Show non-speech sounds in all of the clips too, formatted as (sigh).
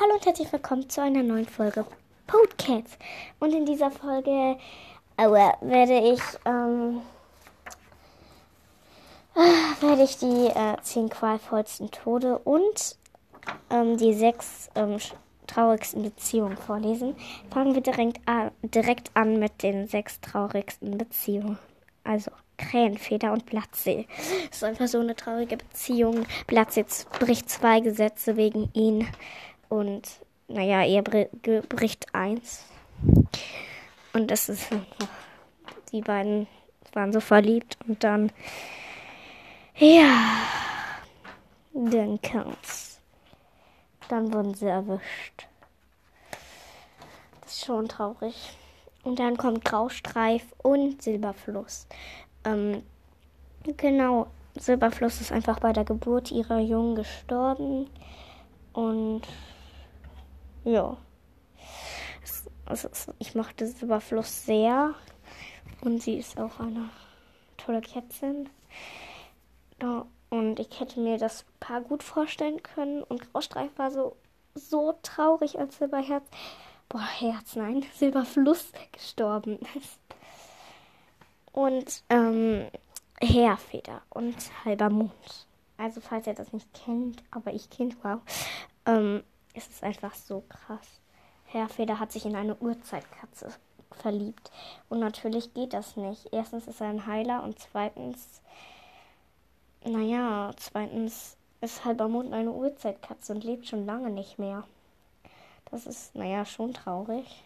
Hallo und herzlich willkommen zu einer neuen Folge Podcats. Und in dieser Folge äh, werde ich ähm, äh, werde ich die äh, zehn qualvollsten Tode und ähm, die sechs ähm, traurigsten Beziehungen vorlesen. Fangen wir direkt an, direkt an mit den sechs traurigsten Beziehungen. Also Krähenfeder und Blattsee. Das ist einfach so eine traurige Beziehung. Blattsee bricht zwei Gesetze wegen ihn. Und naja, er bricht eins. Und das ist einfach. Die beiden waren so verliebt und dann. Ja. Dann kam's. Dann wurden sie erwischt. Das ist schon traurig. Und dann kommt Graustreif und Silberfluss. Ähm, genau, Silberfluss ist einfach bei der Geburt ihrer Jungen gestorben. Und ja. Also, ich mochte Silberfluss sehr. Und sie ist auch eine tolle Kätzin. Und ich hätte mir das Paar gut vorstellen können. Und Graustreif war so, so traurig, als Silberherz, boah, Herz, nein, Silberfluss gestorben ist. Und ähm, Heerfeder und halber Mond. Also falls ihr das nicht kennt, aber ich kennt, wow. Ähm, es ist einfach so krass. Heerfeder hat sich in eine Urzeitkatze verliebt. Und natürlich geht das nicht. Erstens ist er ein Heiler und zweitens, naja, zweitens ist halber Mond eine Urzeitkatze und lebt schon lange nicht mehr. Das ist, naja, schon traurig.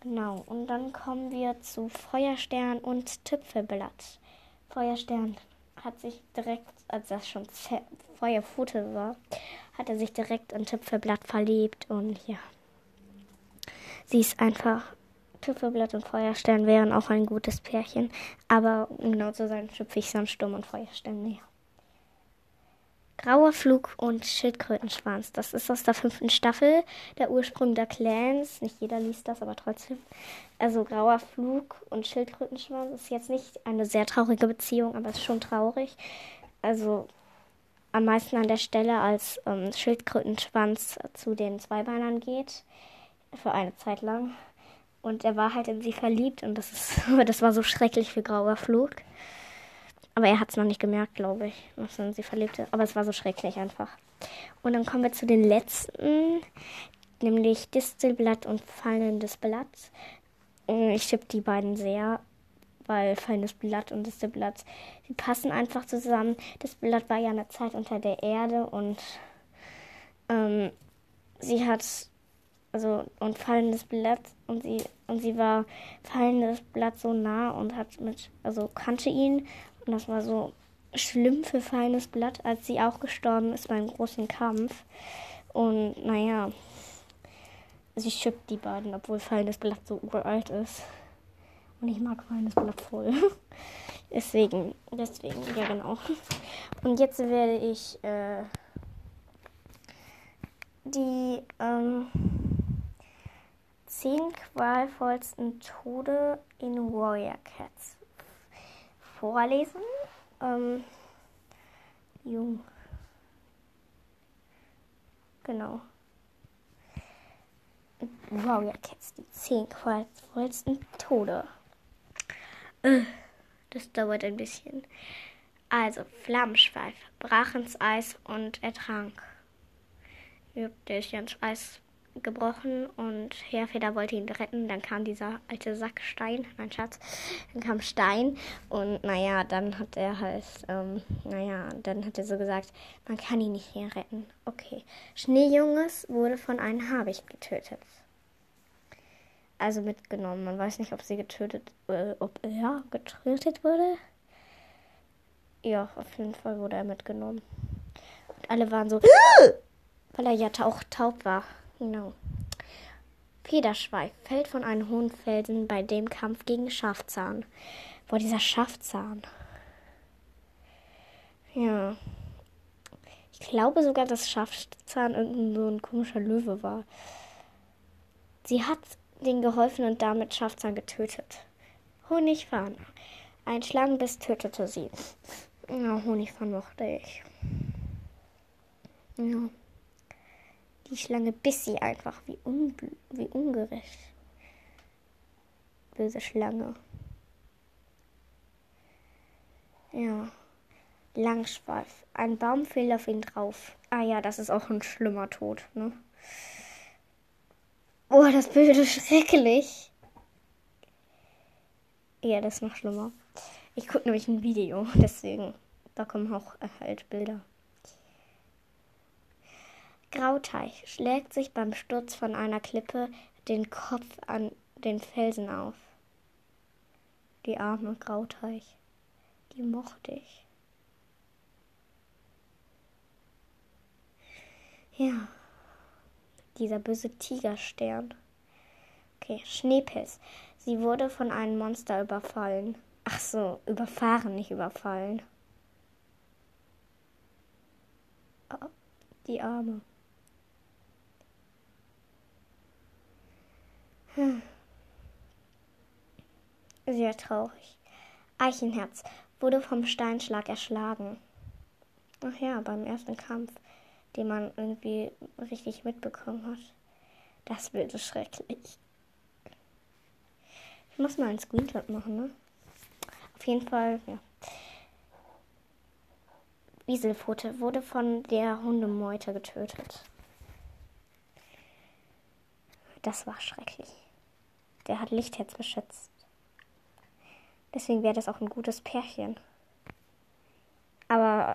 Genau, und dann kommen wir zu Feuerstern und Tüpfelblatt. Feuerstern hat sich direkt, als das schon Feuerfute war, hat er sich direkt in Tüpfelblatt verliebt und ja. Sie ist einfach, Tüpfelblatt und Feuerstern wären auch ein gutes Pärchen, aber um genau zu sein, schüpfe ich Sandsturm und Feuerstern näher. Grauer Flug und Schildkrötenschwanz. Das ist aus der fünften Staffel, der Ursprung der Clans. Nicht jeder liest das, aber trotzdem. Also Grauer Flug und Schildkrötenschwanz ist jetzt nicht eine sehr traurige Beziehung, aber es ist schon traurig. Also am meisten an der Stelle, als ähm, Schildkrötenschwanz zu den Zweibeinern geht. Für eine Zeit lang. Und er war halt in sie verliebt und das ist, (laughs) das war so schrecklich für Grauer Flug. Aber er hat es noch nicht gemerkt, glaube ich, was in sie verliebte. Aber es war so schrecklich einfach. Und dann kommen wir zu den letzten, nämlich Distelblatt und Fallendes Blatt. Ich tippe die beiden sehr, weil Fallendes Blatt und Distelblatt, die passen einfach zusammen. Das Blatt war ja eine Zeit unter der Erde und ähm, sie hat also und fallendes Blatt und sie und sie war fallendes Blatt so nah und hat mit also kannte ihn und das war so schlimm für Feines Blatt, als sie auch gestorben ist beim großen Kampf. Und naja, sie schippt die beiden, obwohl Feines Blatt so uralt ist. Und ich mag Feines Blatt voll. (laughs) deswegen, deswegen, ja genau. Und jetzt werde ich äh, die ähm, zehn qualvollsten Tode in Warrior Cats vorlesen. Ähm, jung. Genau. Ja, jetzt die zehn qualvollsten Tode. Das dauert ein bisschen. Also, Flammenschweif brach ins Eis und ertrank. Der ist ja ins Eis gebrochen und Heerfeder wollte ihn retten. Dann kam dieser alte Sack Stein, mein Schatz. Dann kam Stein und naja, dann hat er halt, ähm, naja, dann hat er so gesagt, man kann ihn nicht mehr retten. Okay. Schneejunges wurde von einem Habicht getötet. Also mitgenommen. Man weiß nicht, ob sie getötet, äh, ob er getötet wurde. Ja, auf jeden Fall wurde er mitgenommen. Und alle waren so, (gasps) weil er ja auch taub war. Genau. Federschweif fällt von einem hohen Felsen bei dem Kampf gegen Schafzahn. Boah, dieser Schafzahn. Ja. Ich glaube sogar, dass Schafzahn irgendein so ein komischer Löwe war. Sie hat den geholfen und damit Schafzahn getötet. Honigfahren. Ein Schlangenbiss tötete sie. Ja, Honigfahren mochte ich. Ja. Die Schlange biss sie einfach. Wie, wie ungerecht. Böse Schlange. Ja. Langschweif. Ein Baum fiel auf ihn drauf. Ah ja, das ist auch ein schlimmer Tod, ne? Boah, das Bild ist schrecklich. Ja, das ist noch schlimmer. Ich gucke nämlich ein Video, (laughs) deswegen. Da kommen auch halt Bilder. Grauteich schlägt sich beim Sturz von einer Klippe den Kopf an den Felsen auf. Die arme Grauteich, die mochte ich. Ja, dieser böse Tigerstern. Okay, Schneepilz. Sie wurde von einem Monster überfallen. Ach so, überfahren, nicht überfallen. Oh, die Arme. Hm. Sehr traurig. Eichenherz wurde vom Steinschlag erschlagen. Ach ja, beim ersten Kampf, den man irgendwie richtig mitbekommen hat. Das Bild ist schrecklich. Ich muss mal einen Screenshot machen, ne? Auf jeden Fall, ja. Wieselpfote wurde von der Hundemeute getötet. Das war schrecklich. Der hat Lichtherz beschützt. Deswegen wäre das auch ein gutes Pärchen.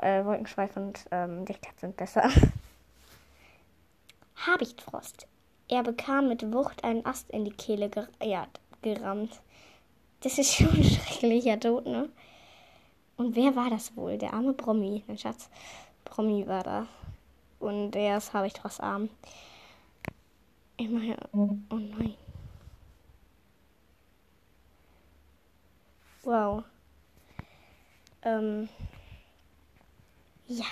Äh, Wolkenschweif und ähm, Lichtherz sind besser. (laughs) Habichtfrost. Er bekam mit Wucht einen Ast in die Kehle ger ja, gerammt. Das ist schon ein schrecklicher Tod, ne? Und wer war das wohl? Der arme Brommi. Mein Schatz. Brommi war da. Und der ist Habichtfrost arm. Immerhin. Oh nein. Wow. Ähm. Ja.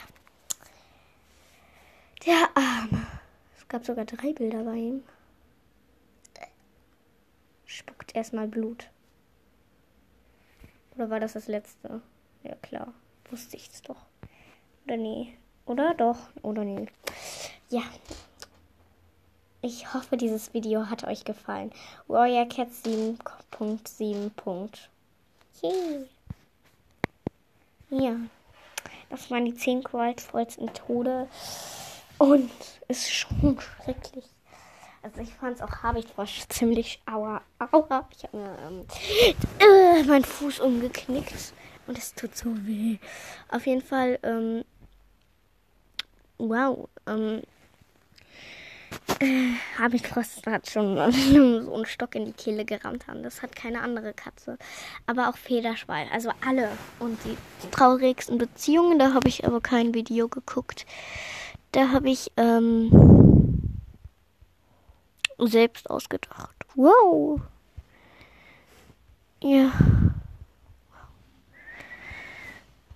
Der Arme. Es gab sogar drei Bilder bei ihm. Spuckt erstmal Blut. Oder war das das letzte? Ja, klar. Wusste ich es doch. Oder nee. Oder doch. Oder nee. Ja. Ich hoffe, dieses Video hat euch gefallen. Warrior Cat 7.7. Yay. Ja, das waren die 10 qualvollsten Tode. Und es ist schon schrecklich. Also ich fand es auch Habichtfrosch ziemlich aua. Aua. Ich habe mir ähm, äh, meinen Fuß umgeknickt. Und es tut so weh. Auf jeden Fall, ähm, wow. Ähm, äh, habe ich fast hat schon (laughs) so einen Stock in die Kehle gerammt haben. Das hat keine andere Katze. Aber auch Federschwein. Also alle. Und die traurigsten Beziehungen, da habe ich aber kein Video geguckt. Da habe ich ähm, selbst ausgedacht. Wow. Ja.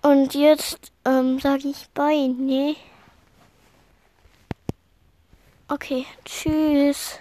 Und jetzt ähm, sage ich Bye, ne? Okay, tschüss.